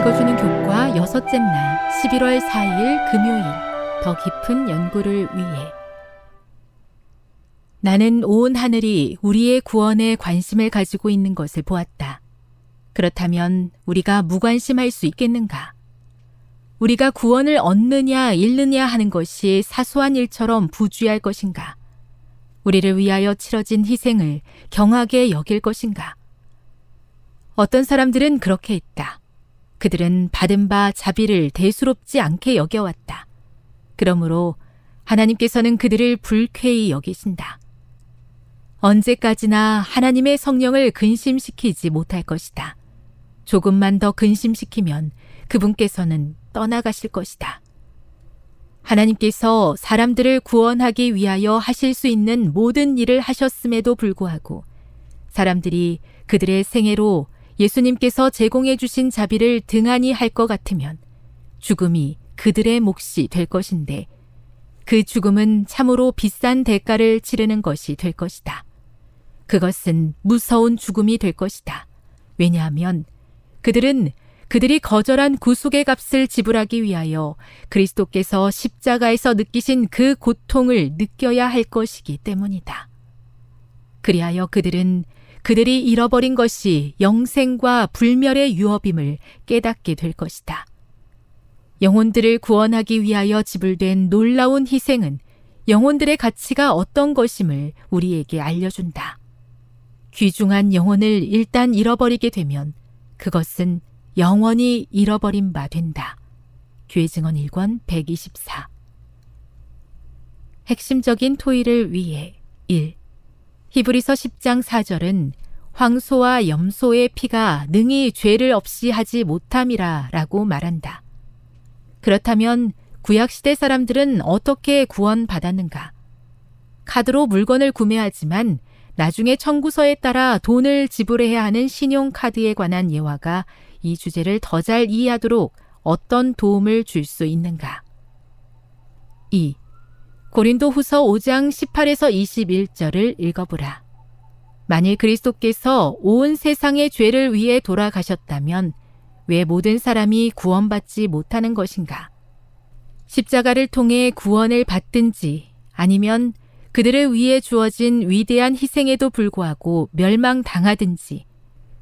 읽어주는 교과 여섯째 날 11월 4일 금요일 더 깊은 연구를 위해 나는 온 하늘이 우리의 구원에 관심을 가지고 있는 것을 보았다. 그렇다면 우리가 무관심할 수 있겠는가? 우리가 구원을 얻느냐 잃느냐 하는 것이 사소한 일처럼 부주의할 것인가? 우리를 위하여 치러진 희생을 경하게 여길 것인가? 어떤 사람들은 그렇게 했다. 그들은 받은 바 자비를 대수롭지 않게 여겨왔다. 그러므로 하나님께서는 그들을 불쾌히 여기신다. 언제까지나 하나님의 성령을 근심시키지 못할 것이다. 조금만 더 근심시키면 그분께서는 떠나가실 것이다. 하나님께서 사람들을 구원하기 위하여 하실 수 있는 모든 일을 하셨음에도 불구하고 사람들이 그들의 생애로 예수님께서 제공해 주신 자비를 등한히 할 것 같으면 죽음이 그들의 몫이 될 것인데 그 죽음은 참으로 비싼 대가를 치르는 것이 될 것이다. 그것은 무서운 죽음이 될 것이다. 왜냐하면 그들은 그들이 거절한 구속의 값을 지불하기 위하여 그리스도께서 십자가에서 느끼신 그 고통을 느껴야 할 것이기 때문이다. 그리하여 그들은 그들이 잃어버린 것이 영생과 불멸의 유업임을 깨닫게 될 것이다. 영혼들을 구원하기 위하여 지불된 놀라운 희생은 영혼들의 가치가 어떤 것임을 우리에게 알려준다. 귀중한 영혼을 일단 잃어버리게 되면 그것은 영원히 잃어버린 바 된다. 교회 증언 1권 124 핵심적인 토의를 위해 1. 히브리서 10장 4절은 황소와 염소의 피가 능히 죄를 없이 하지 못함이라 라고 말한다. 그렇다면 구약시대 사람들은 어떻게 구원받았는가? 카드로 물건을 구매하지만 나중에 청구서에 따라 돈을 지불해야 하는 신용카드에 관한 예화가 이 주제를 더 잘 이해하도록 어떤 도움을 줄 수 있는가? 2. 고린도 후서 5장 18에서 21절을 읽어보라. 만일 그리스도께서 온 세상의 죄를 위해 돌아가셨다면 왜 모든 사람이 구원받지 못하는 것인가? 십자가를 통해 구원을 받든지 아니면 그들을 위해 주어진 위대한 희생에도 불구하고 멸망당하든지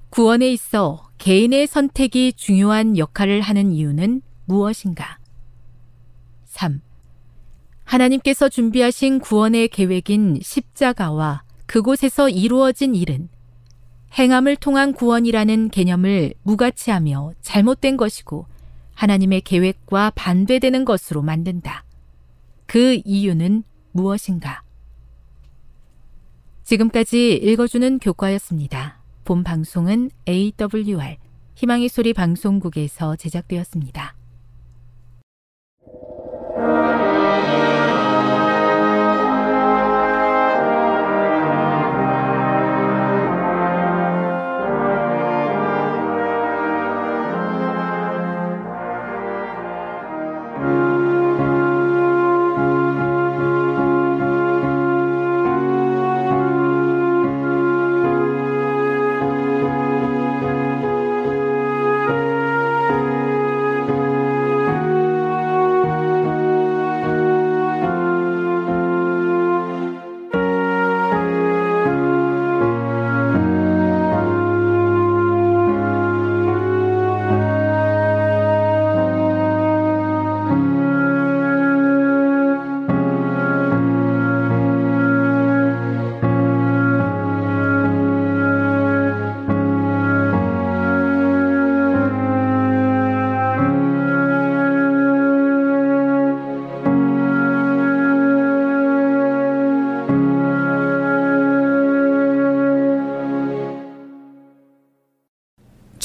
구원에 있어 개인의 선택이 중요한 역할을 하는 이유는 무엇인가? 3. 하나님께서 준비하신 구원의 계획인 십자가와 그곳에서 이루어진 일은 행함을 통한 구원이라는 개념을 무가치하며 잘못된 것이고 하나님의 계획과 반대되는 것으로 만든다. 그 이유는 무엇인가? 지금까지 읽어주는 교과였습니다. 본 방송은 AWR 희망의 소리 방송국에서 제작되었습니다.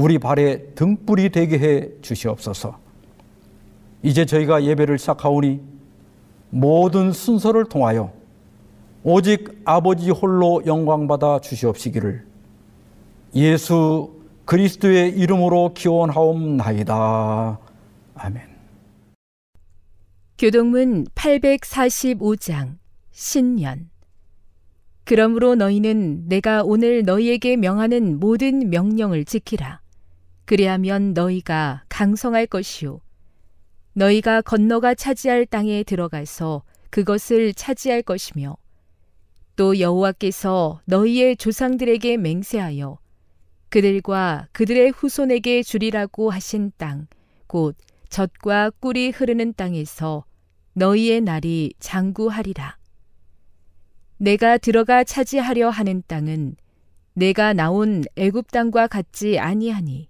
우리 발에 등불이 되게 해 주시옵소서. 이제 저희가 예배를 시작하오니 모든 순서를 통하여 오직 아버지 홀로 영광받아 주시옵시기를 예수 그리스도의 이름으로 기원하옵나이다. 아멘. 교동문 845장 신년 그러므로 너희는 내가 오늘 너희에게 명하는 모든 명령을 지키라. 그리하면 너희가 강성할 것이요. 너희가 건너가 차지할 땅에 들어가서 그것을 차지할 것이며 또 여호와께서 너희의 조상들에게 맹세하여 그들과 그들의 후손에게 주리라고 하신 땅, 곧 젖과 꿀이 흐르는 땅에서 너희의 날이 장구하리라. 내가 들어가 차지하려 하는 땅은 내가 나온 애굽 땅과 같지 아니하니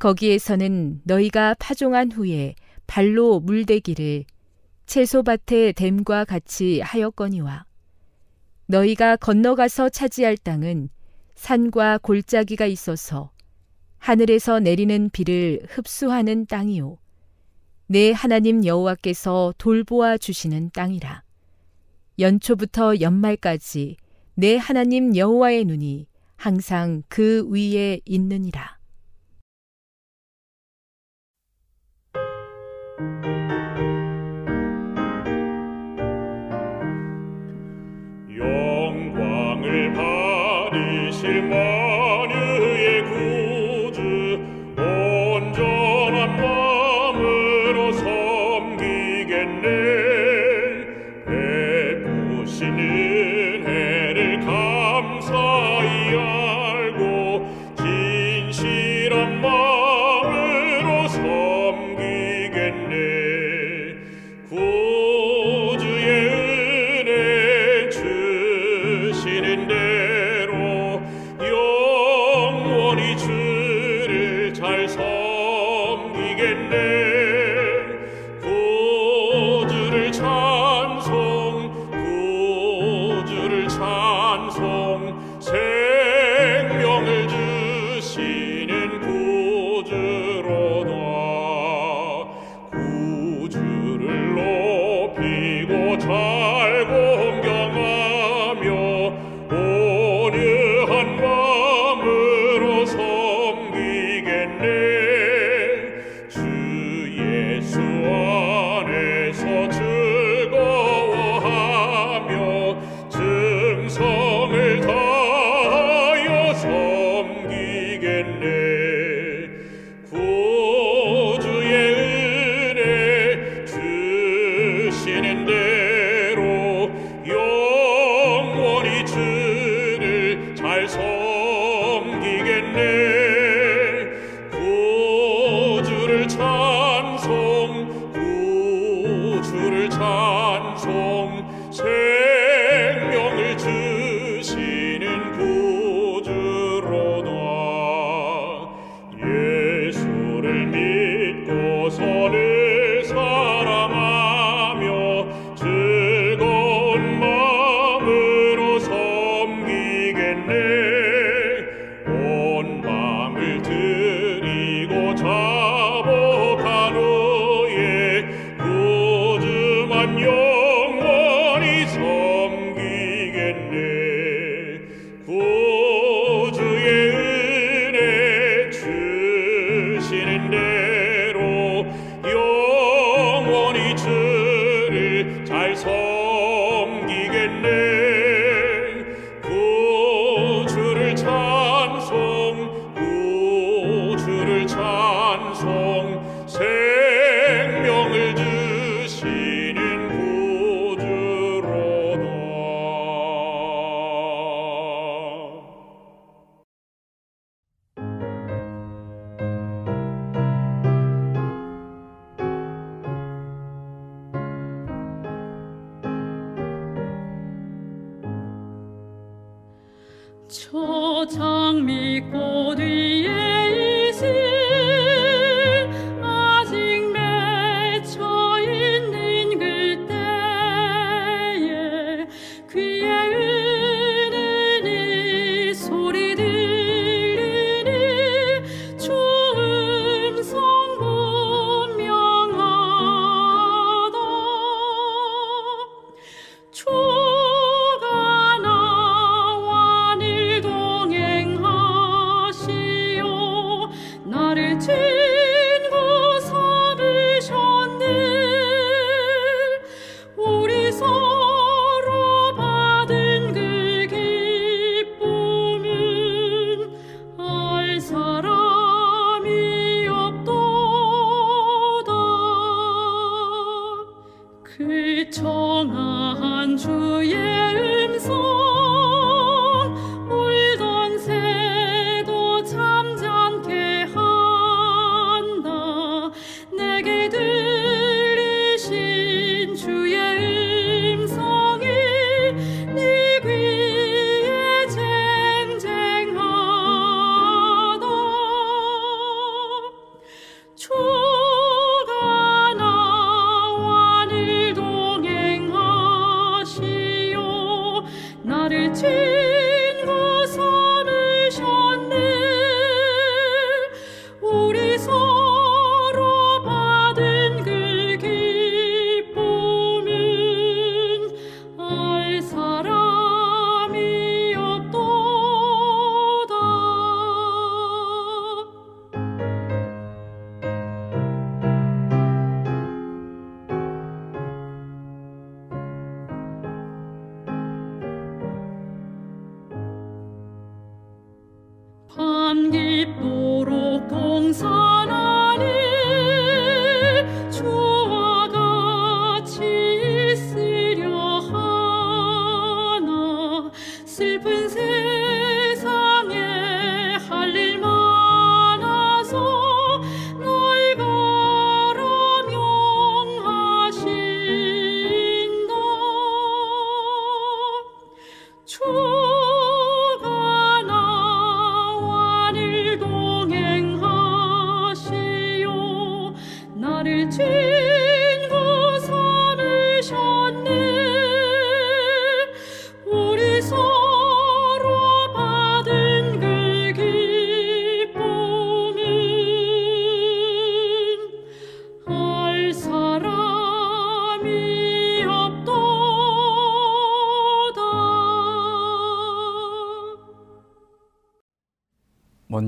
거기에서는 너희가 파종한 후에 발로 물대기를 채소밭의 댐과 같이 하였거니와 너희가 건너가서 차지할 땅은 산과 골짜기가 있어서 하늘에서 내리는 비를 흡수하는 땅이요 내 하나님 여호와께서 돌보아 주시는 땅이라 연초부터 연말까지 내 하나님 여호와의 눈이 항상 그 위에 있느니라. 영광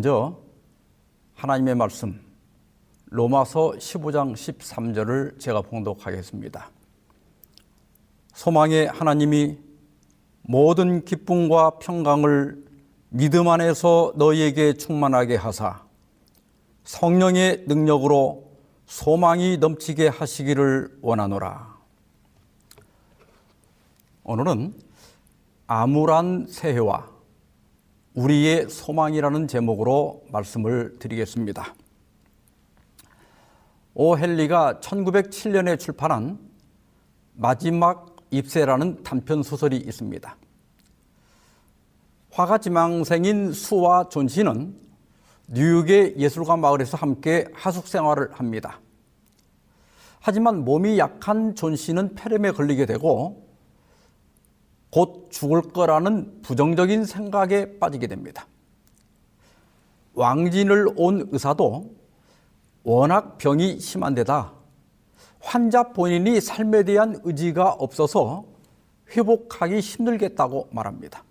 먼저 하나님의 말씀 로마서 15장 13절을 제가 봉독하겠습니다. 소망의 하나님이 모든 기쁨과 평강을 믿음 안에서 너희에게 충만하게 하사 성령의 능력으로 소망이 넘치게 하시기를 원하노라. 오늘은 암울한 새해와 우리의 소망이라는 제목으로 말씀을 드리겠습니다. 오헨리가 1907년에 출판한 마지막 잎새라는 단편 소설이 있습니다. 화가 지망생인 수와 존시는 뉴욕의 예술가 마을에서 함께 하숙 생활을 합니다. 하지만 몸이 약한 존시는 폐렴에 걸리게 되고 곧 죽을 거라는 부정적인 생각에 빠지게 됩니다. 왕진을 온 의사도 워낙 병이 심한 데다 환자 본인이 삶에 대한 의지가 없어서 회복하기 힘들겠다고 말합니다.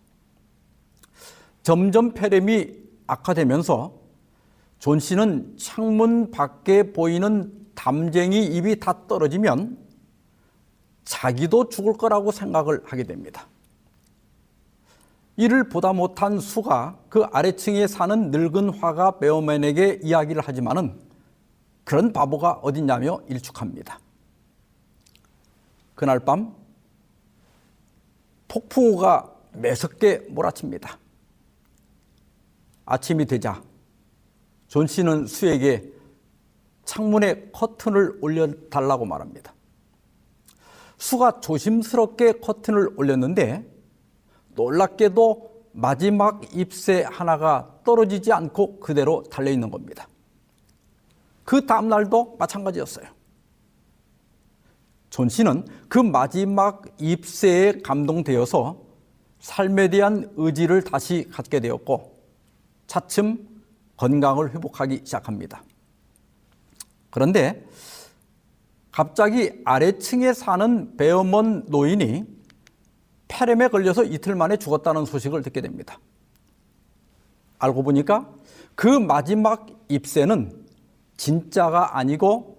점점 폐렴이 악화되면서 존시는 창문 밖에 보이는 담쟁이 잎이 다 떨어지면 자기도 죽을 거라고 생각을 하게 됩니다. 이를 보다 못한 수가 그 아래층에 사는 늙은 화가 베어맨에게 이야기를 하지만은 그런 바보가 어딨냐며 일축합니다. 그날 밤 폭풍우가 매섭게 몰아칩니다. 아침이 되자 존시는 수에게 창문에 커튼을 올려달라고 말합니다. 수가 조심스럽게 커튼을 올렸는데 놀랍게도 마지막 잎새 하나가 떨어지지 않고 그대로 달려있는 겁니다. 그 다음 날도 마찬가지였어요. 존시는 그 마지막 잎새에 감동되어서 삶에 대한 의지를 다시 갖게 되었고 차츰 건강을 회복하기 시작합니다. 그런데 갑자기 아래층에 사는 베어먼 노인이 폐렴에 걸려서 이틀 만에 죽었다는 소식을 듣게 됩니다. 알고 보니까 그 마지막 잎새는 진짜가 아니고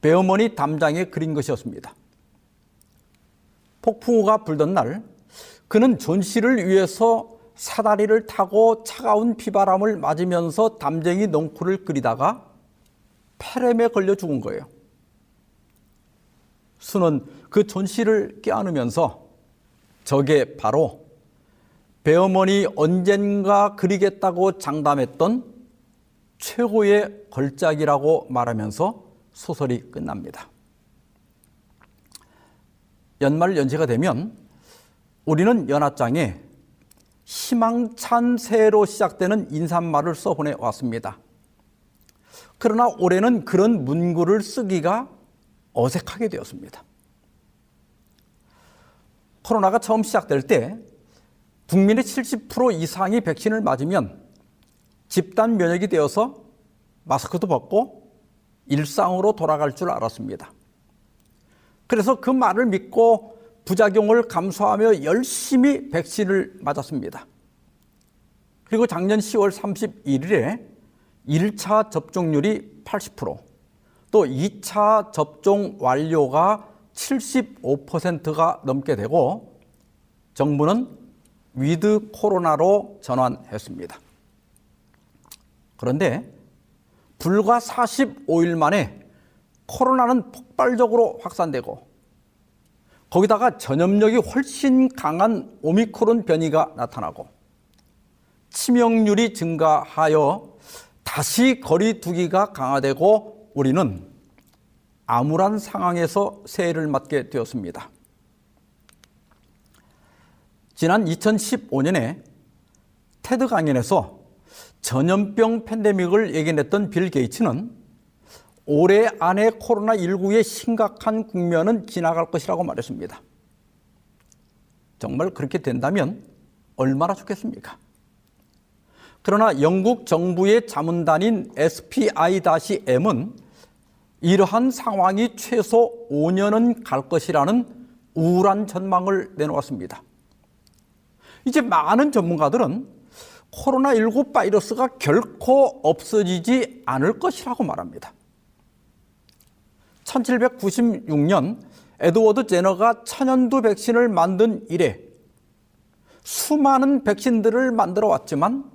베어머니 담장에 그린 것이었습니다. 폭풍우가 불던 날 그는 존시를 위해서 사다리를 타고 차가운 비바람을 맞으면서 담쟁이 넝쿨을 그리다가 폐렴에 걸려 죽은 거예요. 수는 그 존시를 껴안으면서 저게 바로 베어먼이 언젠가 그리겠다고 장담했던 최고의 걸작이라고 말하면서 소설이 끝납니다. 연말 연시가 되면 우리는 연합장에 희망찬 새해로 시작되는 인사말을 써보내 왔습니다. 그러나 올해는 그런 문구를 쓰기가 어색하게 되었습니다. 코로나가 처음 시작될 때 국민의 70% 이상이 백신을 맞으면 집단 면역이 되어서 마스크도 벗고 일상으로 돌아갈 줄 알았습니다. 그래서 그 말을 믿고 부작용을 감수하며 열심히 백신을 맞았습니다. 그리고 작년 10월 31일에 1차 접종률이 80%, 또 2차 접종 완료가 75%가 넘게 되고 정부는 위드 코로나로 전환했습니다. 그런데 불과 45일 만에 코로나는 폭발적으로 확산되고 거기다가 전염력이 훨씬 강한 오미크론 변이가 나타나고 치명률이 증가하여 다시 거리 두기가 강화되고 우리는 암울한 상황에서 새해를 맞게 되었습니다. 지난 2015년에 테드 강연에서 전염병 팬데믹을 예견했던 빌 게이츠는 올해 안에 코로나19의 심각한 국면은 지나갈 것이라고 말했습니다. 정말 그렇게 된다면 얼마나 좋겠습니까? 그러나 영국 정부의 자문단인 SPI-M은 이러한 상황이 최소 5년은 갈 것이라는 우울한 전망을 내놓았습니다. 이제 많은 전문가들은 코로나19 바이러스가 결코 없어지지 않을 것이라고 말합니다. 1796년 에드워드 제너가 천연두 백신을 만든 이래 수많은 백신들을 만들어 왔지만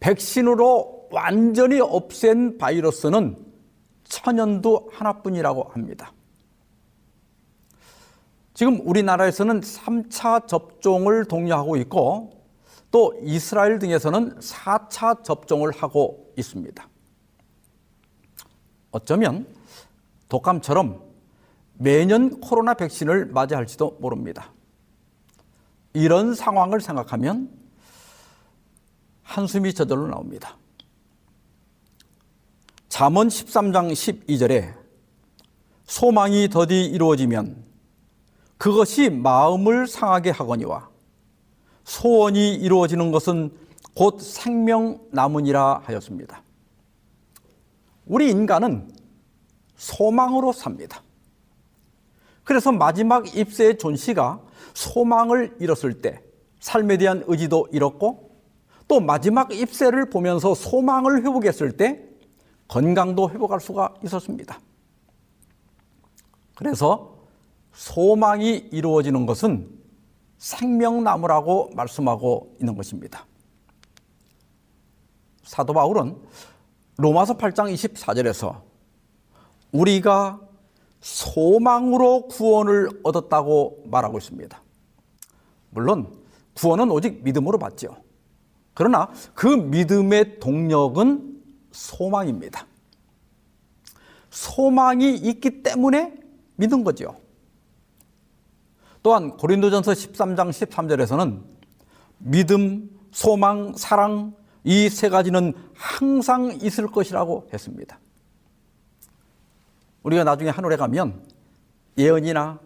백신으로 완전히 없앤 바이러스는 천연두 하나뿐이라고 합니다. 지금 우리나라에서는 3차 접종을 독려하고 있고 또 이스라엘 등에서는 4차 접종을 하고 있습니다. 어쩌면 독감처럼 매년 코로나 백신을 맞이할지도 모릅니다. 이런 상황을 생각하면 한숨이 저절로 나옵니다. 잠언 13장 12절에 소망이 더디 이루어지면 그것이 마음을 상하게 하거니와 소원이 이루어지는 것은 곧 생명 나무니라 하였습니다. 우리 인간은 소망으로 삽니다. 그래서 마지막 잎새의 존시가 소망을 잃었을 때 삶에 대한 의지도 잃었고 또 마지막 잎새를 보면서 소망을 회복했을 때 건강도 회복할 수가 있었습니다. 그래서 소망이 이루어지는 것은 생명나무라고 말씀하고 있는 것입니다. 사도 바울은 로마서 8장 24절에서 우리가 소망으로 구원을 얻었다고 말하고 있습니다. 물론 구원은 오직 믿음으로 받죠. 그러나 그 믿음의 동력은 소망입니다. 소망이 있기 때문에 믿은 거죠. 또한 고린도전서 13장 13절에서는 믿음, 소망, 사랑 이 세 가지는 항상 있을 것이라고 했습니다. 우리가 나중에 하늘에 가면 예언이나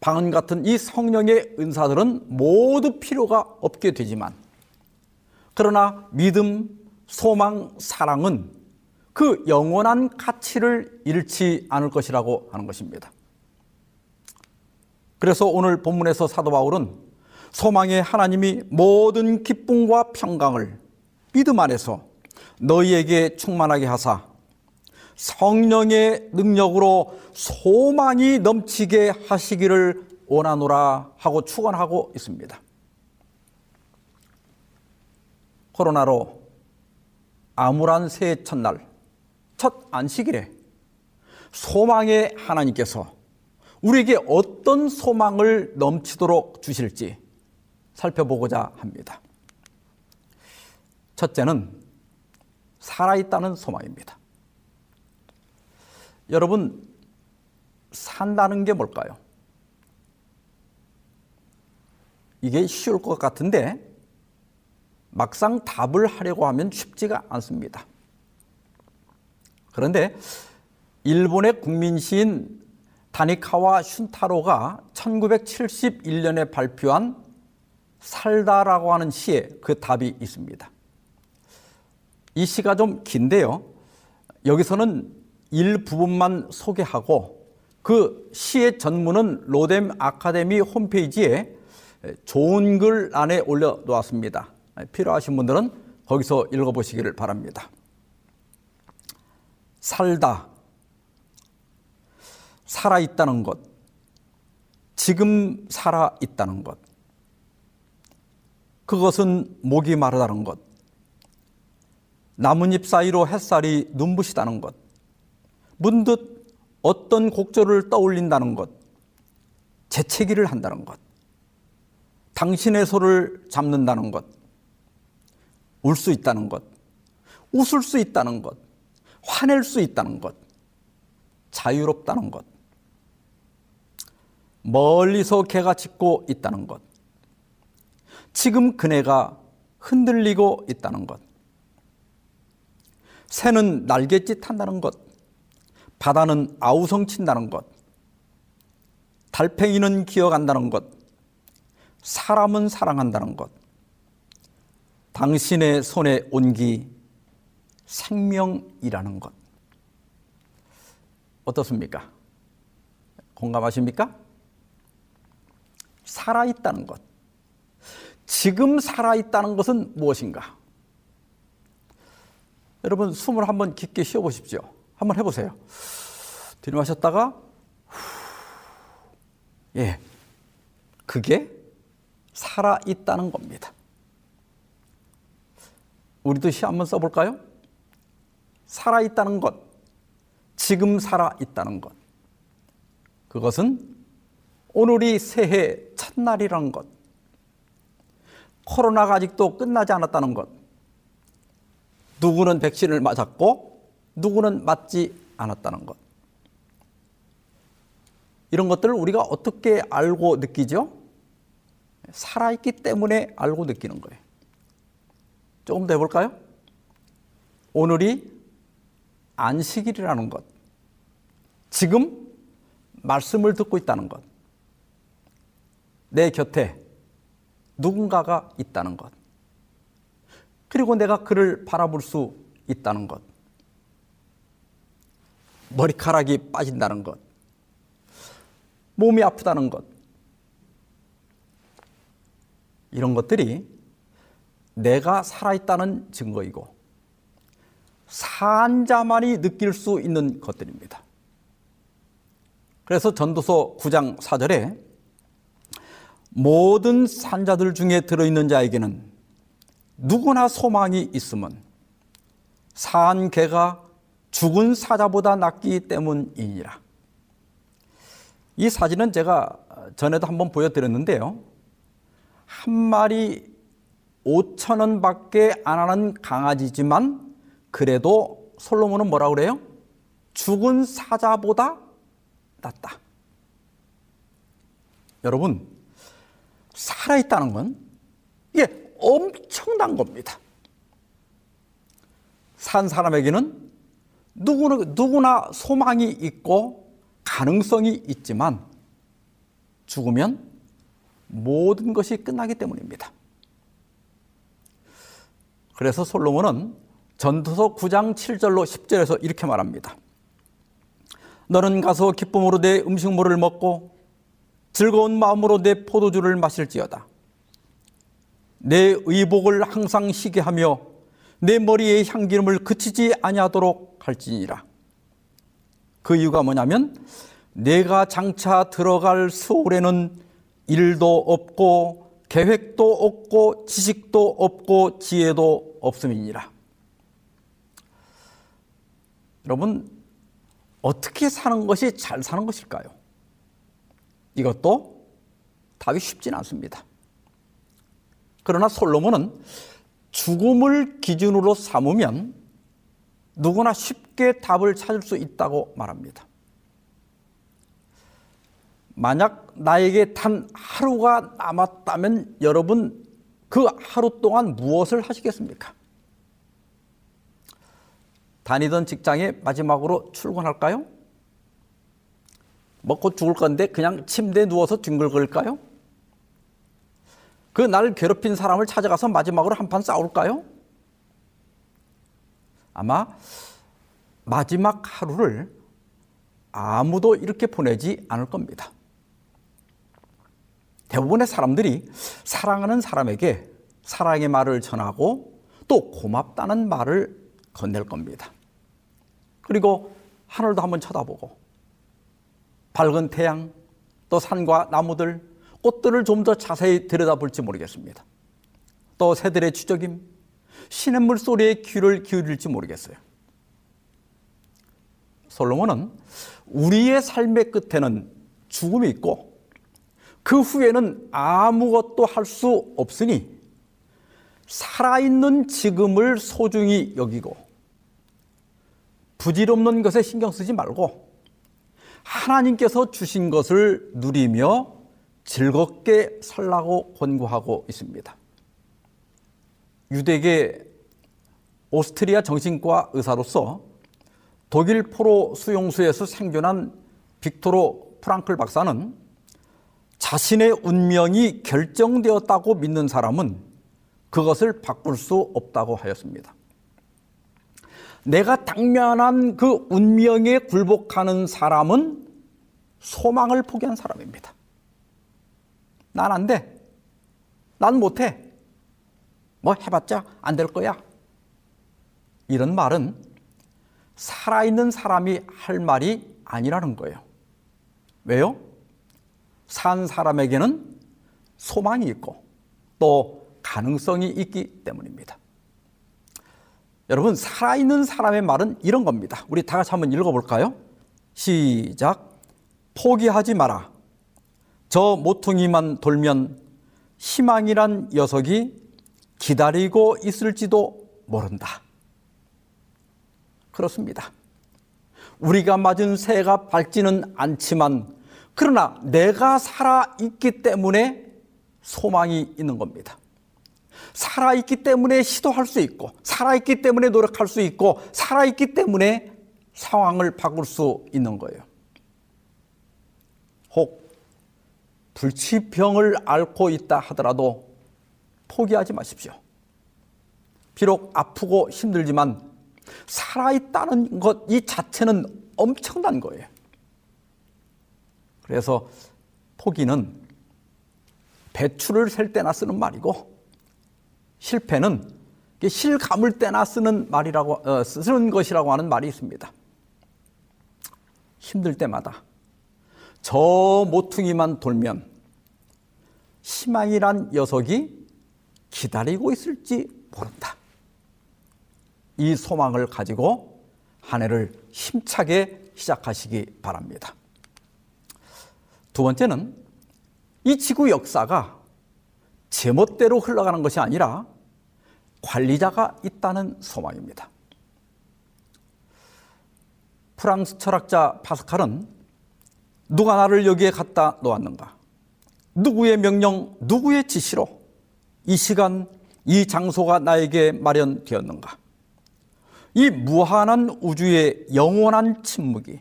방언 같은 이 성령의 은사들은 모두 필요가 없게 되지만 그러나 믿음, 소망, 사랑은 그 영원한 가치를 잃지 않을 것이라고 하는 것입니다. 그래서 오늘 본문에서 사도 바울은 소망의 하나님이 모든 기쁨과 평강을 믿음 안에서 너희에게 충만하게 하사 성령의 능력으로 소망이 넘치게 하시기를 원하노라 하고 축원하고 있습니다. 코로나로 암울한 새해 첫날 첫 안식일에 소망의 하나님께서 우리에게 어떤 소망을 넘치도록 주실지 살펴보고자 합니다. 첫째는 살아있다는 소망입니다. 여러분, 산다는 게 뭘까요? 이게 쉬울 것 같은데 막상 답을 하려고 하면 쉽지가 않습니다. 그런데 일본의 국민시인 다니카와 슌타로가 1971년에 발표한 살다라고 하는 시에 그 답이 있습니다. 이 시가 좀 긴데요. 여기서는 일부분만 소개하고 그 시의 전문은 로뎀 아카데미 홈페이지에 좋은 글 안에 올려 놓았습니다. 필요하신 분들은 거기서 읽어보시기를 바랍니다. 살다, 살아있다는 것, 지금 살아있다는 것, 그것은 목이 마르다는 것, 나뭇잎 사이로 햇살이 눈부시다는 것, 문득 어떤 곡절을 떠올린다는 것, 재채기를 한다는 것, 당신의 손을 잡는다는 것, 울 수 있다는 것, 웃을 수 있다는 것, 화낼 수 있다는 것, 자유롭다는 것, 멀리서 개가 짖고 있다는 것, 지금 그네가 흔들리고 있다는 것, 새는 날갯짓 한다는 것, 바다는 아우성 친다는 것, 달팽이는 기어간다는 것, 사람은 사랑한다는 것, 당신의 손에 온기, 생명이라는 것. 어떻습니까? 공감하십니까? 살아있다는 것. 지금 살아있다는 것은 무엇인가? 여러분, 숨을 한번 깊게 쉬어보십시오. 한번 해보세요. 들이마셨다가, 후, 예. 그게 살아 있다는 겁니다. 우리도 시 한번 써볼까요? 살아 있다는 것, 지금 살아 있다는 것. 그것은 오늘이 새해 첫날이라는 것. 코로나가 아직도 끝나지 않았다는 것. 누구는 백신을 맞았고 누구는 맞지 않았다는 것. 이런 것들을 우리가 어떻게 알고 느끼죠? 살아있기 때문에 알고 느끼는 거예요. 조금 더 해볼까요? 오늘이 안식일이라는 것. 지금 말씀을 듣고 있다는 것. 내 곁에 누군가가 있다는 것. 그리고 내가 그를 바라볼 수 있다는 것. 머리카락이 빠진다는 것. 몸이 아프다는 것. 이런 것들이 내가 살아있다는 증거이고, 산 자만이 느낄 수 있는 것들입니다. 그래서 전도서 9장 4절에 모든 산자들 중에 들어있는 자에게는 누구나 소망이 있으면 산 개가 죽은 사자보다 낫기 때문이니라. 이 사진은 제가 전에도 한번 보여드렸는데요. 한 마리 5천 원밖에 안 하는 강아지지만 그래도 솔로몬은 뭐라 그래요? 죽은 사자보다 낫다. 여러분, 살아있다는 건 이게 엄청난 겁니다. 산 사람에게는 누구나, 누구나 소망이 있고 가능성이 있지만 죽으면 모든 것이 끝나기 때문입니다. 그래서 솔로몬은 전도서 9장 7절로 10절에서 이렇게 말합니다. 너는 가서 기쁨으로 내 음식물을 먹고 즐거운 마음으로 내 포도주를 마실지어다. 내 의복을 항상 시게 하며 내 머리의 향기름을 그치지 아니하도록 할지니라. 그 이유가 뭐냐면 내가 장차 들어갈 서울에는 일도 없고 계획도 없고 지식도 없고 지혜도 없음이니라. 여러분 어떻게 사는 것이 잘 사는 것일까요? 이것도 답이 쉽진 않습니다. 그러나 솔로몬은 죽음을 기준으로 삼으면 누구나 쉽게 답을 찾을 수 있다고 말합니다. 만약 나에게 단 하루가 남았다면 여러분 그 하루 동안 무엇을 하시겠습니까? 다니던 직장에 마지막으로 출근할까요? 먹고 죽을 건데 그냥 침대에 누워서 뒹굴거릴까요? 그 나를 괴롭힌 사람을 찾아가서 마지막으로 한 판 싸울까요? 아마 마지막 하루를 아무도 이렇게 보내지 않을 겁니다. 대부분의 사람들이 사랑하는 사람에게 사랑의 말을 전하고 또 고맙다는 말을 건넬 겁니다. 그리고 하늘도 한번 쳐다보고 밝은 태양, 또 산과 나무들, 꽃들을 좀 더 자세히 들여다볼지 모르겠습니다. 또 새들의 추적임, 시냇물 소리에 귀를 기울일지 모르겠어요. 솔로몬은 우리의 삶의 끝에는 죽음이 있고 그 후에는 아무것도 할 수 없으니 살아있는 지금을 소중히 여기고 부질없는 것에 신경 쓰지 말고 하나님께서 주신 것을 누리며 즐겁게 살라고 권고하고 있습니다. 유대계 오스트리아 정신과 의사로서 독일 포로 수용소에서 생존한 빅토로 프랑클 박사는 자신의 운명이 결정되었다고 믿는 사람은 그것을 바꿀 수 없다고 하였습니다. 내가 당면한 그 운명에 굴복하는 사람은 소망을 포기한 사람입니다. 난 안 돼. 난 못해. 뭐 해봤자 안 될 거야. 이런 말은 살아있는 사람이 할 말이 아니라는 거예요. 왜요? 산 사람에게는 소망이 있고 또 가능성이 있기 때문입니다. 여러분, 살아있는 사람의 말은 이런 겁니다. 우리 다 같이 한번 읽어볼까요? 시작. 포기하지 마라. 저 모퉁이만 돌면 희망이란 녀석이 기다리고 있을지도 모른다. 그렇습니다. 우리가 맞은 새가 밝지는 않지만 그러나 내가 살아 있기 때문에 소망이 있는 겁니다. 살아 있기 때문에 시도할 수 있고 살아 있기 때문에 노력할 수 있고 살아 있기 때문에 상황을 바꿀 수 있는 거예요. 혹 불치병을 앓고 있다 하더라도 포기하지 마십시오. 비록 아프고 힘들지만 살아있다는 것 이 자체는 엄청난 거예요. 그래서 포기는 배추를 셀 때나 쓰는 말이고 실패는 실 감을 때나 쓰는 말이라고 어, 쓰는 것이라고 하는 말이 있습니다. 힘들 때마다 저 모퉁이만 돌면 희망이란 녀석이 기다리고 있을지 모른다. 이 소망을 가지고 한 해를 힘차게 시작하시기 바랍니다. 두 번째는 이 지구 역사가 제멋대로 흘러가는 것이 아니라 관리자가 있다는 소망입니다. 프랑스 철학자 파스칼은 누가 나를 여기에 갖다 놓았는가? 누구의 명령, 누구의 지시로 이 시간, 이 장소가 나에게 마련되었는가? 이 무한한 우주의 영원한 침묵이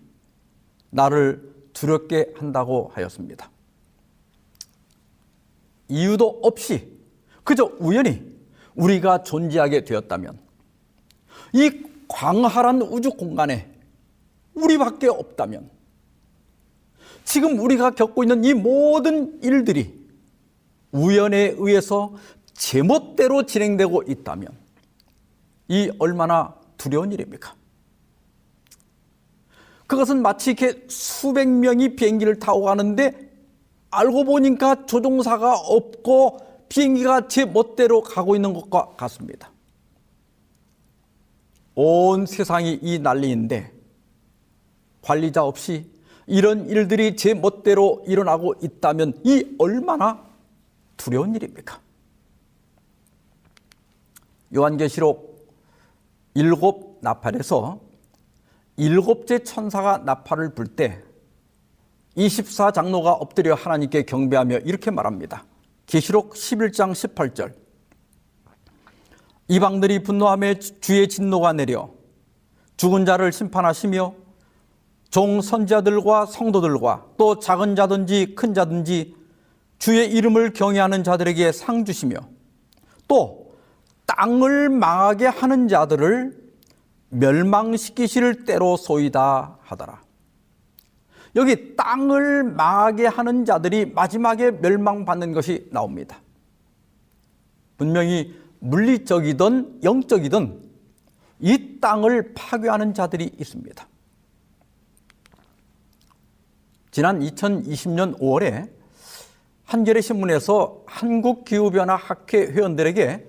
나를 두렵게 한다고 하였습니다. 이유도 없이 그저 우연히 우리가 존재하게 되었다면 이 광활한 우주 공간에 우리밖에 없다면 지금 우리가 겪고 있는 이 모든 일들이 우연에 의해서 제멋대로 진행되고 있다면 이 얼마나 두려운 일입니까? 그것은 마치 이렇게 수백 명이 비행기를 타고 가는데 알고 보니까 조종사가 없고 비행기가 제 멋대로 가고 있는 것과 같습니다. 온 세상이 이 난리인데 관리자 없이 이런 일들이 제 멋대로 일어나고 있다면 이 얼마나 두려운 일입니까? 요한계시록 일곱 나팔에서 일곱째 천사가 나팔을 불 때 24장로가 엎드려 하나님께 경배하며 이렇게 말합니다. 계시록 11장 18절 이방들이 분노함에 주의 진노가 내려 죽은 자를 심판하시며 종 선자들과 성도들과 또 작은 자든지 큰 자든지 주의 이름을 경외하는 자들에게 상 주시며 또 땅을 망하게 하는 자들을 멸망시키실 때로 소이다 하더라. 여기 땅을 망하게 하는 자들이 마지막에 멸망받는 것이 나옵니다. 분명히 물리적이든 영적이든 이 땅을 파괴하는 자들이 있습니다. 지난 2020년 5월에 한겨레 신문에서 한국 기후변화 학회 회원들에게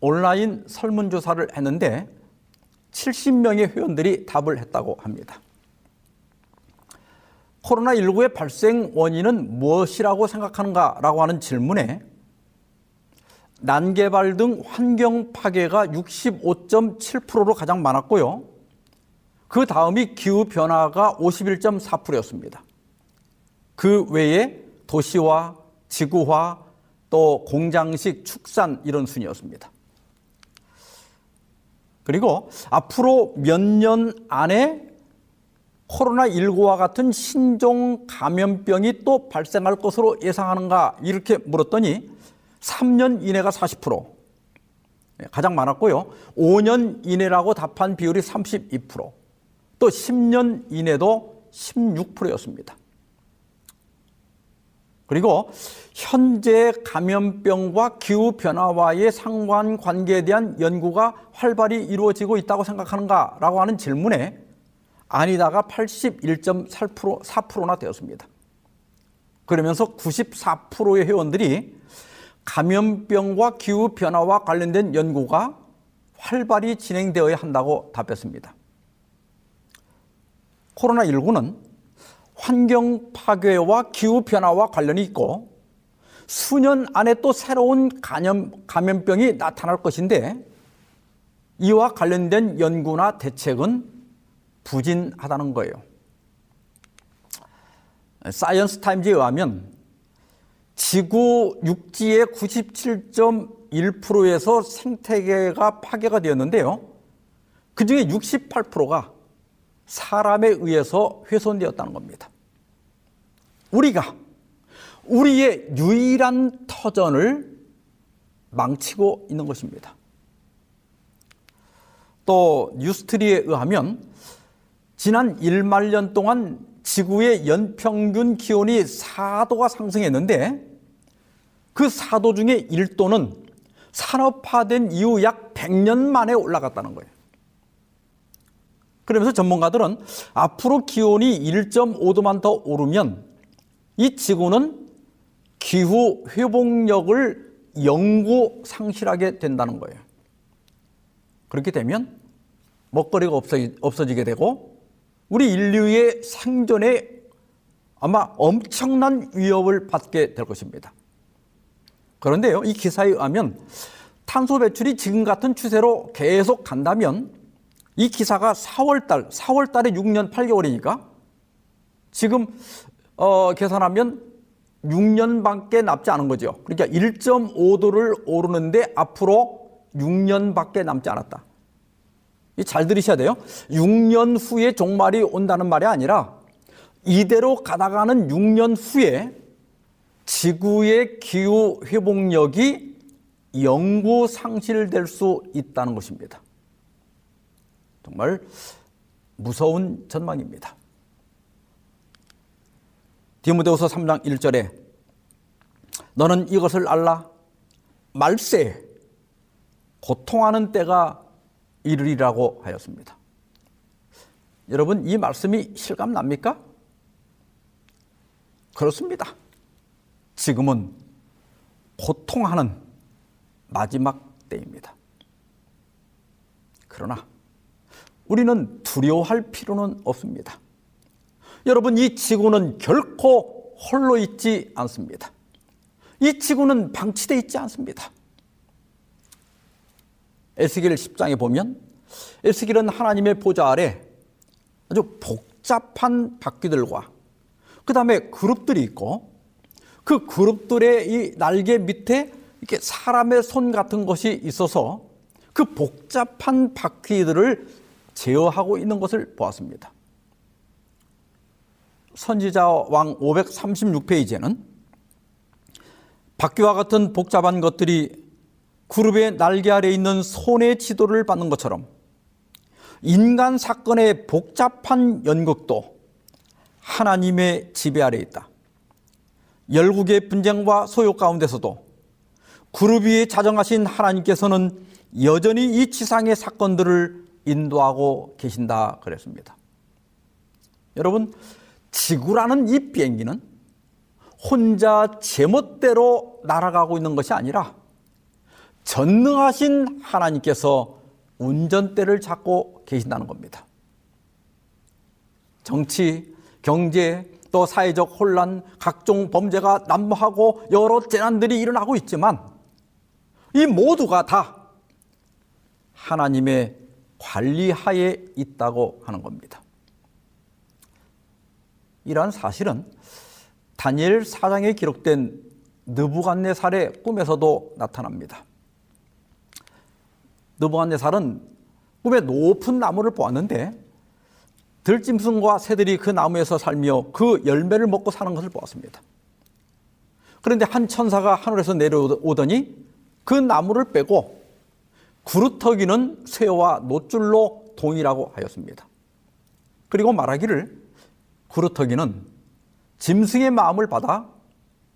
온라인 설문조사를 했는데 70명의 회원들이 답을 했다고 합니다. 코로나19의 발생 원인은 무엇이라고 생각하는가라고 하는 질문에 난개발 등 환경 파괴가 65.7%로 가장 많았고요. 그 다음이 기후 변화가 51.4%였습니다. 그 외에 도시화, 지구화, 또 공장식 축산 이런 순이었습니다. 그리고 앞으로 몇 년 안에 코로나19와 같은 신종 감염병이 또 발생할 것으로 예상하는가 이렇게 물었더니 3년 이내가 40% 가장 많았고요. 5년 이내라고 답한 비율이 32%, 또 10년 이내도 16%였습니다. 그리고 현재 감염병과 기후 변화와의 상관 관계에 대한 연구가 활발히 이루어지고 있다고 생각하는가라고 하는 질문에 아니다가 81.4%나 되었습니다. 그러면서 94%의 회원들이 감염병과 기후 변화와 관련된 연구가 활발히 진행되어야 한다고 답했습니다. 코로나19는 환경 파괴와 기후 변화와 관련이 있고 수년 안에 또 새로운 감염, 감염병이 나타날 것인데 이와 관련된 연구나 대책은 부진하다는 거예요. 사이언스 타임즈에 의하면 지구 육지의 97.1%에서 생태계가 파괴가 되었는데요. 그 중에 68%가 사람에 의해서 훼손되었다는 겁니다. 우리가 우리의 유일한 터전을 망치고 있는 것입니다. 또 뉴스트리에 의하면 지난 1만 년 동안 지구의 연평균 기온이 4도가 상승했는데 그 4도 중에 1도는 산업화된 이후 약 100년 만에 올라갔다는 거예요. 그러면서 전문가들은 앞으로 기온이 1.5도만 더 오르면 이 지구는 기후 회복력을 영구 상실하게 된다는 거예요. 그렇게 되면 먹거리가 없어지게 되고 우리 인류의 생존에 아마 엄청난 위협을 받게 될 것입니다. 그런데요, 이 기사에 의하면 탄소 배출이 지금 같은 추세로 계속 간다면 이 기사가 4월달, 4월달에 6년 8개월이니까 지금 어, 계산하면 6년밖에 남지 않은 거죠. 그러니까 1.5도를 오르는데 앞으로 6년밖에 남지 않았다. 잘 들으셔야 돼요. 6년 후에 종말이 온다는 말이 아니라 이대로 가다가는 6년 후에 지구의 기후 회복력이 영구 상실될 수 있다는 것입니다. 정말 무서운 전망입니다. 디모데후서 3장 1절에 너는 이것을 알라 말세 고통하는 때가 이르리라고 하였습니다. 여러분 이 말씀이 실감 납니까? 그렇습니다. 지금은 고통하는 마지막 때입니다. 그러나 우리는 두려워할 필요는 없습니다. 여러분, 이 지구는 결코 홀로 있지 않습니다. 이 지구는 방치되어 있지 않습니다. 에스겔 10장에 보면 에스겔은 하나님의 보좌 아래 아주 복잡한 바퀴들과 그 다음에 그룹들이 있고 그 그룹들의 이 날개 밑에 이렇게 사람의 손 같은 것이 있어서 그 복잡한 바퀴들을 제어하고 있는 것을 보았습니다. 선지자 왕 536페이지에는 바퀴와 같은 복잡한 것들이 그룹의 날개 아래 있는 손의 지도를 받는 것처럼 인간 사건의 복잡한 연극도 하나님의 지배 아래 있다. 열국의 분쟁과 소요 가운데서도 그룹 위에 자정하신 하나님께서는 여전히 이 지상의 사건들을 인도하고 계신다 그랬습니다. 여러분, 지구라는 이 비행기는 혼자 제멋대로 날아가고 있는 것이 아니라 전능하신 하나님께서 운전대를 잡고 계신다는 겁니다. 정치, 경제, 또 사회적 혼란, 각종 범죄가 난무하고 여러 재난들이 일어나고 있지만 이 모두가 다 하나님의 관리하에 있다고 하는 겁니다. 이러한 사실은 다니엘 사장에 기록된 느부갓네살의 꿈에서도 나타납니다. 느부갓네살은 꿈에 높은 나무를 보았는데 들짐승과 새들이 그 나무에서 살며 그 열매를 먹고 사는 것을 보았습니다. 그런데 한 천사가 하늘에서 내려오더니 그 나무를 빼고 구루터기는 쇠와 노줄로 동일하고 하였습니다. 그리고 말하기를 구루터기는 짐승의 마음을 받아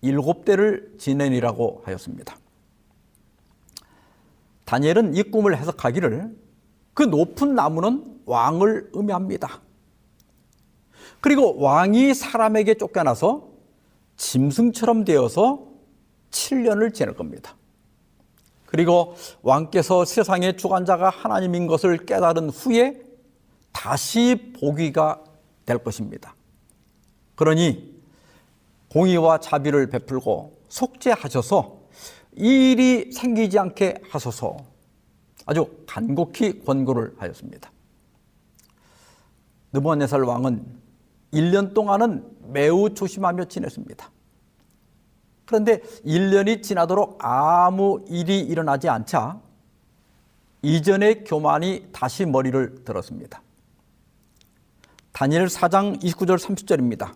일곱 대를 지내니라고 하였습니다. 다니엘은 이 꿈을 해석하기를 그 높은 나무는 왕을 의미합니다. 그리고 왕이 사람에게 쫓겨나서 짐승처럼 되어서 7년을 지낼 겁니다. 그리고 왕께서 세상의 주관자가 하나님인 것을 깨달은 후에 다시 보기가 될 것입니다. 그러니 공의와 자비를 베풀고 속죄하셔서 이 일이 생기지 않게 하소서 아주 간곡히 권고를 하였습니다. 느부갓네살 왕은 1년 동안은 매우 조심하며 지냈습니다. 그런데 1년이 지나도록 아무 일이 일어나지 않자 이전의 교만이 다시 머리를 들었습니다. 다니엘 4장 29절 30절입니다.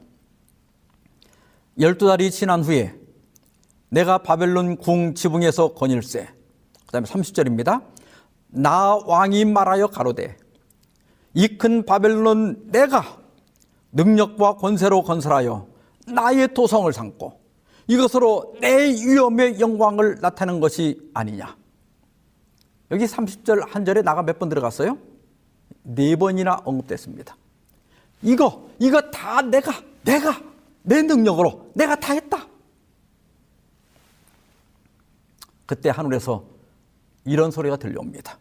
12달이 지난 후에 내가 바벨론 궁 지붕에서 거닐세. 그 다음에 30절입니다. 나 왕이 말하여 가로되 이 큰 바벨론 내가 능력과 권세로 건설하여 나의 도성을 삼고 이것으로 내 위엄의 영광을 나타내는 것이 아니냐. 여기 30절 한 절에 나가 몇 번 들어갔어요? 네 번이나 언급됐습니다. 이거, 이거 다 내가, 내가, 내 능력으로 내가 다 했다. 그때 하늘에서 이런 소리가 들려옵니다.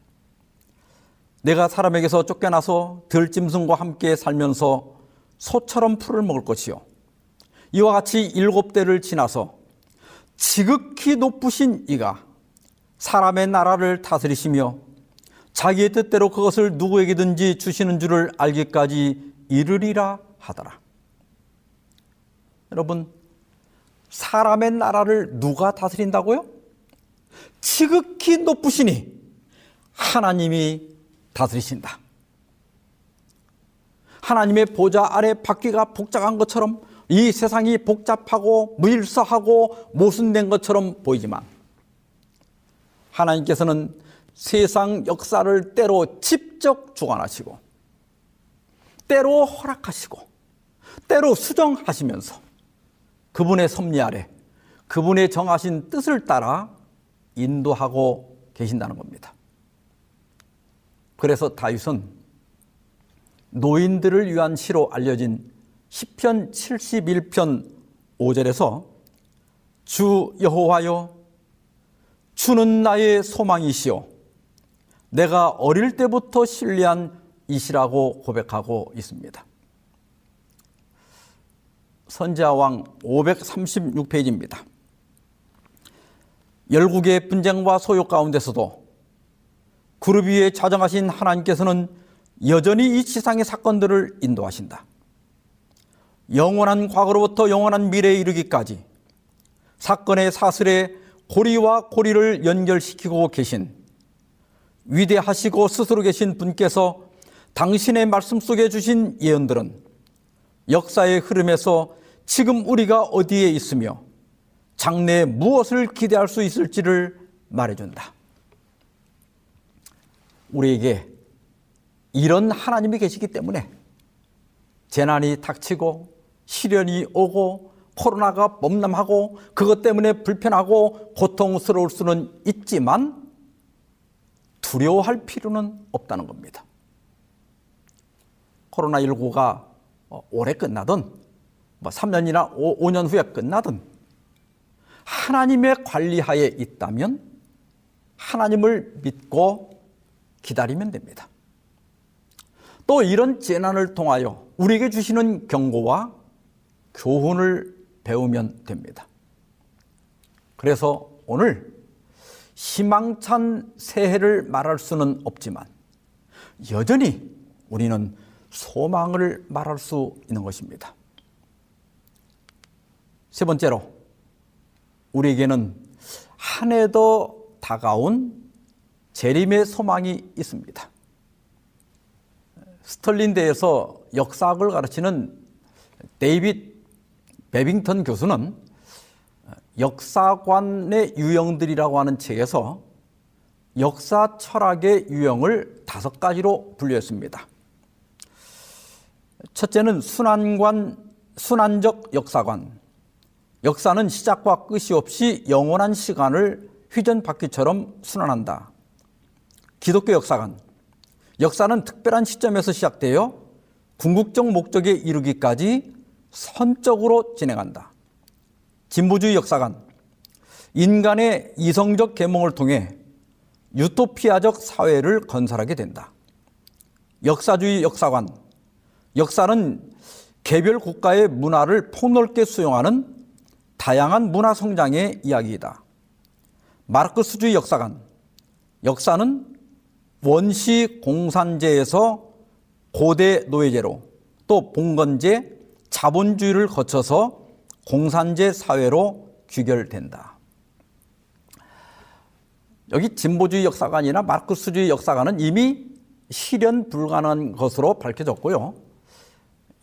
내가 사람에게서 쫓겨나서 들짐승과 함께 살면서 소처럼 풀을 먹을 것이요. 이와 같이 일곱 대를 지나서 지극히 높으신 이가 사람의 나라를 다스리시며 자기의 뜻대로 그것을 누구에게든지 주시는 줄을 알기까지 이르리라 하더라. 여러분, 사람의 나라를 누가 다스린다고요? 지극히 높으시니 하나님이 다스리신다. 하나님의 보좌 아래 바퀴가 복잡한 것처럼 이 세상이 복잡하고 무일서하고 모순된 것처럼 보이지만 하나님께서는 세상 역사를 때로 직접 주관하시고 때로 허락하시고 때로 수정하시면서 그분의 섭리 아래 그분의 정하신 뜻을 따라 인도하고 계신다는 겁니다. 그래서 다윗은 노인들을 위한 시로 알려진 시편 71편 5절에서 주 여호와여 주는 나의 소망이시요 내가 어릴 때부터 신뢰한 이시라고 고백하고 있습니다. 선자왕 536페이지입니다. 열국의 분쟁과 소요 가운데서도 그룹 위에 자정하신 하나님께서는 여전히 이 지상의 사건들을 인도하신다. 영원한 과거로부터 영원한 미래에 이르기까지 사건의 사슬에 고리와 고리를 연결시키고 계신 위대하시고 스스로 계신 분께서 당신의 말씀 속에 주신 예언들은 역사의 흐름에서 지금 우리가 어디에 있으며 장래에 무엇을 기대할 수 있을지를 말해준다. 우리에게 이런 하나님이 계시기 때문에 재난이 닥치고 시련이 오고 코로나가 범람하고 그것 때문에 불편하고 고통스러울 수는 있지만 두려워할 필요는 없다는 겁니다. 코로나19가 올해 끝나든 뭐 3년이나 5, 년 후에 끝나든 하나님의 관리하에 있다면 하나님을 믿고 기다리면 됩니다. 또 이런 재난을 통하여 우리에게 주시는 경고와 교훈을 배우면 됩니다. 그래서 오늘 희망찬 새해를 말할 수는 없지만 여전히 우리는 소망을 말할 수 있는 것입니다. 세 번째로 우리에게는 한해더 다가온 재림의 소망이 있습니다. 스털린대에서 역사학을 가르치는 데이빗 베빙턴 교수는 역사관의 유형들이라고 하는 책에서 역사 철학의 유형을 다섯 가지로 분류했습니다. 첫째는 순환관, 순환적 역사관. 역사는 시작과 끝이 없이 영원한 시간을 휘전 바퀴처럼 순환한다. 기독교 역사관. 역사는 특별한 시점에서 시작되어 궁극적 목적에 이르기까지 선적으로 진행한다. 진보주의 역사관. 인간의 이성적 계몽을 통해 유토피아적 사회를 건설하게 된다. 역사주의 역사관. 역사는 개별 국가의 문화를 폭넓게 수용하는 다양한 문화 성장의 이야기이다. 마르크스주의 역사관. 역사는 원시 공산제에서 고대 노예제로 또 봉건제, 자본주의를 거쳐서 공산제 사회로 귀결된다. 여기 진보주의 역사관이나 마르크스주의 역사관은 이미 실현 불가능한 것으로 밝혀졌고요.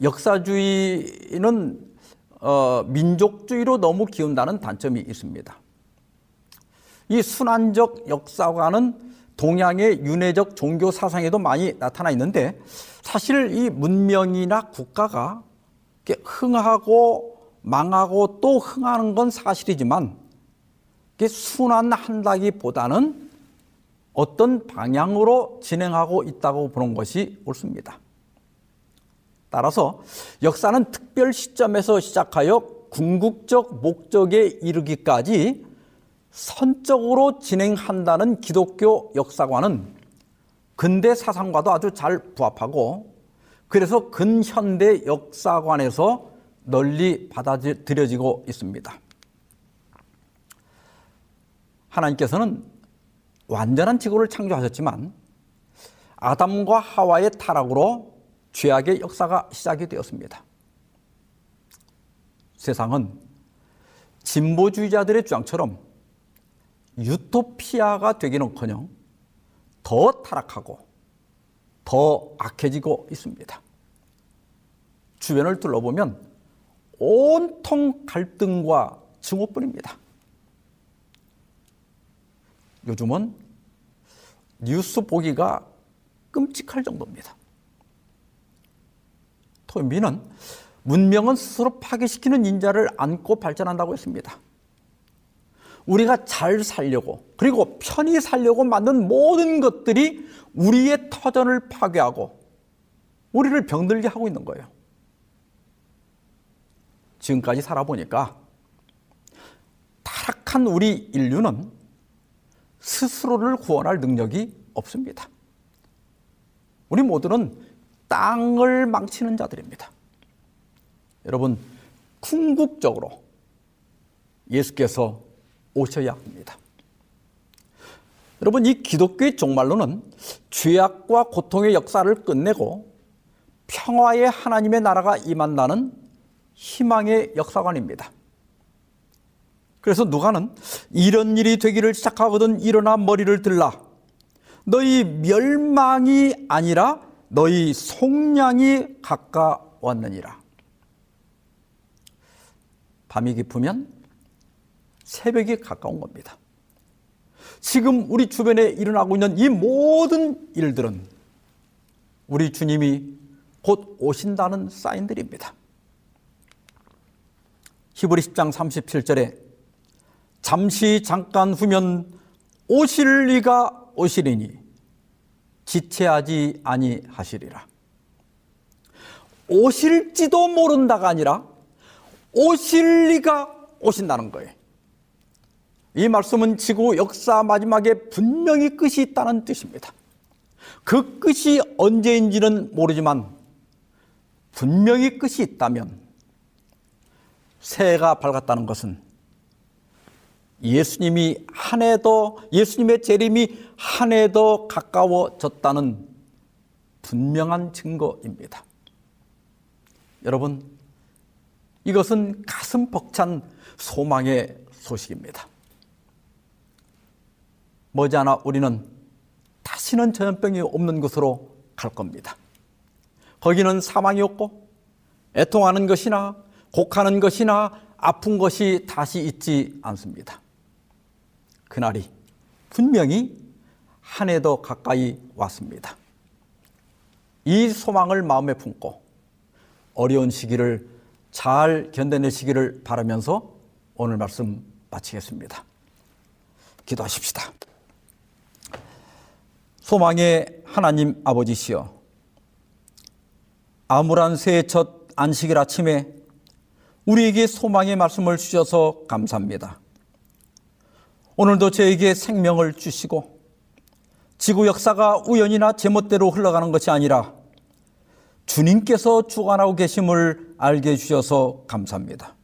역사주의는 어, 민족주의로 너무 기운다는 단점이 있습니다. 이 순환적 역사관은 동양의 윤회적 종교 사상에도 많이 나타나 있는데 사실 이 문명이나 국가가 흥하고 망하고 또 흥하는 건 사실이지만 순환한다기보다는 어떤 방향으로 진행하고 있다고 보는 것이 옳습니다. 따라서 역사는 특별 시점에서 시작하여 궁극적 목적에 이르기까지 선적으로 진행한다는 기독교 역사관은 근대 사상과도 아주 잘 부합하고 그래서 근현대 역사관에서 널리 받아들여지고 있습니다. 하나님께서는 완전한 지구를 창조하셨지만 아담과 하와의 타락으로 죄악의 역사가 시작이 되었습니다. 세상은 진보주의자들의 주장처럼 유토피아가 되기는커녕 더 타락하고 더 악해지고 있습니다. 주변을 둘러보면 온통 갈등과 증오뿐입니다. 요즘은 뉴스 보기가 끔찍할 정도입니다. 토인비는 문명은 스스로 파괴시키는 인자를 안고 발전한다고 했습니다. 우리가 잘 살려고 그리고 편히 살려고 만든 모든 것들이 우리의 터전을 파괴하고 우리를 병들게 하고 있는 거예요. 지금까지 살아보니까 타락한 우리 인류는 스스로를 구원할 능력이 없습니다. 우리 모두는 땅을 망치는 자들입니다. 여러분, 궁극적으로 예수께서 오셔야 합니다. 여러분, 이 기독교의 종말로는 죄악과 고통의 역사를 끝내고 평화의 하나님의 나라가 임한다는 희망의 역사관입니다. 그래서 누가는 이런 일이 되기를 시작하거든 일어나 머리를 들라. 너희 멸망이 아니라 너희 속량이 가까웠느니라. 밤이 깊으면 새벽이 가까운 겁니다. 지금 우리 주변에 일어나고 있는 이 모든 일들은 우리 주님이 곧 오신다는 사인들입니다. 히브리 10장 37절에 잠시 잠깐 후면 오실 리가 오시리니 지체하지 아니하시리라. 오실지도 모른다가 아니라 오실 리가 오신다는 거예요. 이 말씀은 지구 역사 마지막에 분명히 끝이 있다는 뜻입니다. 그 끝이 언제인지는 모르지만 분명히 끝이 있다면 새해가 밝았다는 것은 예수님이 한해 더, 예수님의 재림이 한해더 가까워졌다는 분명한 증거입니다. 여러분, 이것은 가슴 벅찬 소망의 소식입니다. 머지않아 우리는 다시는 전염병이 없는 곳으로 갈 겁니다. 거기는 사망이 없고 애통하는 것이나 곡하는 것이나 아픈 것이 다시 있지 않습니다. 그날이 분명히 한 해 더 가까이 왔습니다. 이 소망을 마음에 품고 어려운 시기를 잘 견뎌내시기를 바라면서 오늘 말씀 마치겠습니다. 기도하십시다. 소망의 하나님 아버지시여 암울한 새해 첫 안식일 아침에 우리에게 소망의 말씀을 주셔서 감사합니다. 오늘도 저에게 생명을 주시고 지구 역사가 우연이나 제멋대로 흘러가는 것이 아니라 주님께서 주관하고 계심을 알게 해주셔서 감사합니다.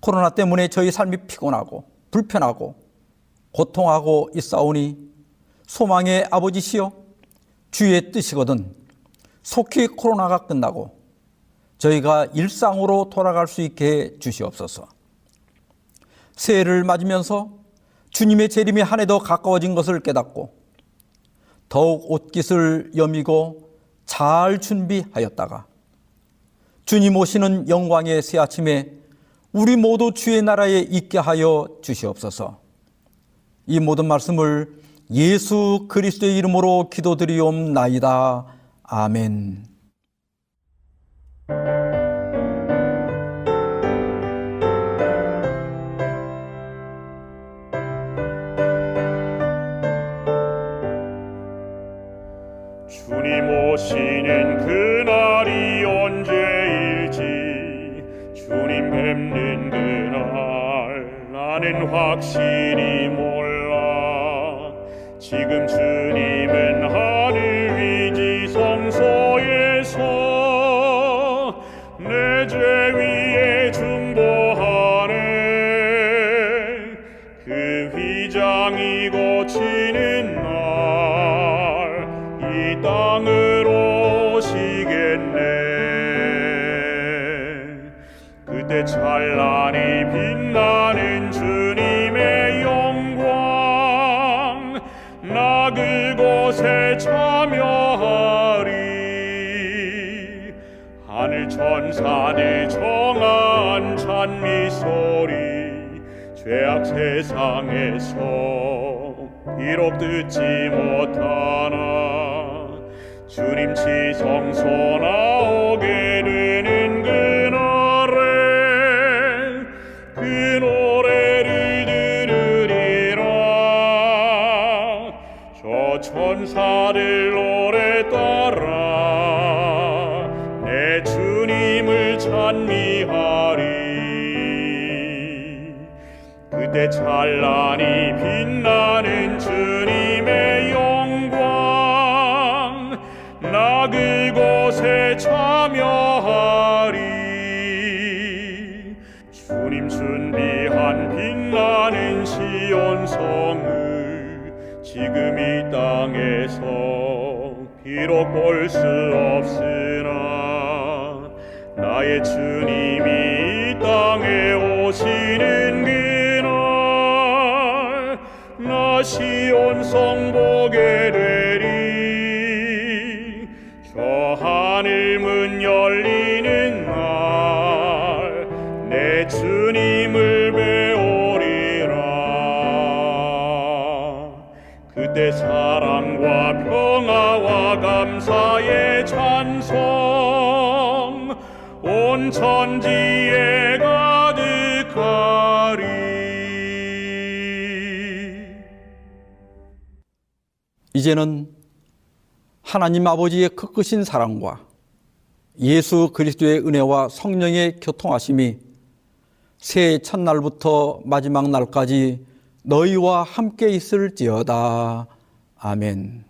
코로나 때문에 저희 삶이 피곤하고 불편하고 고통하고 있사오니 소망의 아버지시여 주의 뜻이거든 속히 코로나가 끝나고 저희가 일상으로 돌아갈 수 있게 해 주시옵소서. 새해를 맞으면서 주님의 재림이 한 해 더 가까워진 것을 깨닫고 더욱 옷깃을 여미고 잘 준비하였다가 주님 오시는 영광의 새 아침에 우리 모두 주의 나라에 있게 하여 주시옵소서. 이 모든 말씀을 예수 그리스도의 이름으로 기도드리옵나이다. 아멘. 오시는 그날이 언제일지 주님 뵙는 그날 나는 확실히 몰라. 지금 주님은 죄악 세상에서 비록 듣지 못하나 주님 지성소 나오게 땅에서 비록 볼 수 없으나 나의 주님이 이 땅에 오시는 그날 나 시온성 보게 천지에 가득하리 이제는 하나님 아버지의 크크신 사랑과 예수 그리스도의 은혜와 성령의 교통하심이 새해 첫날부터 마지막 날까지 너희와 함께 있을지어다. 아멘.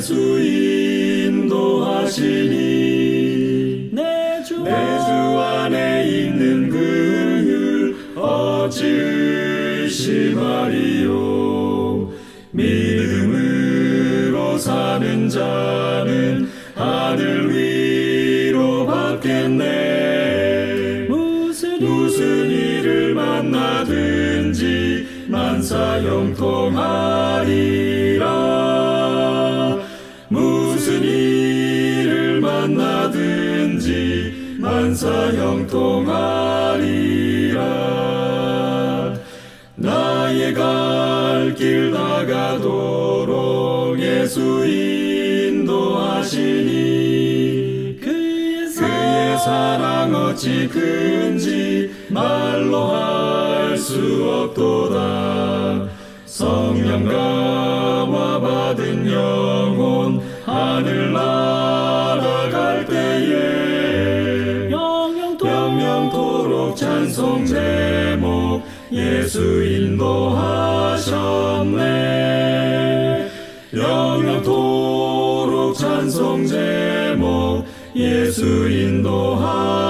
예수 인도하시니. 내 주 안에 있는 그율 어찌시마리요? 믿음으로 사는 자는 하늘 위로 받겠네. 무슨, 무슨 일을 만나든지 만사 영통하 만사형통하리라. 나의 갈 길 나가도록 예수 인도하시니 그의 사랑 어찌 큰지 말로 할 수 없도다. 성령 감 예수 인도하셨네. 영영토록 찬송 제목 예수 인도하셨네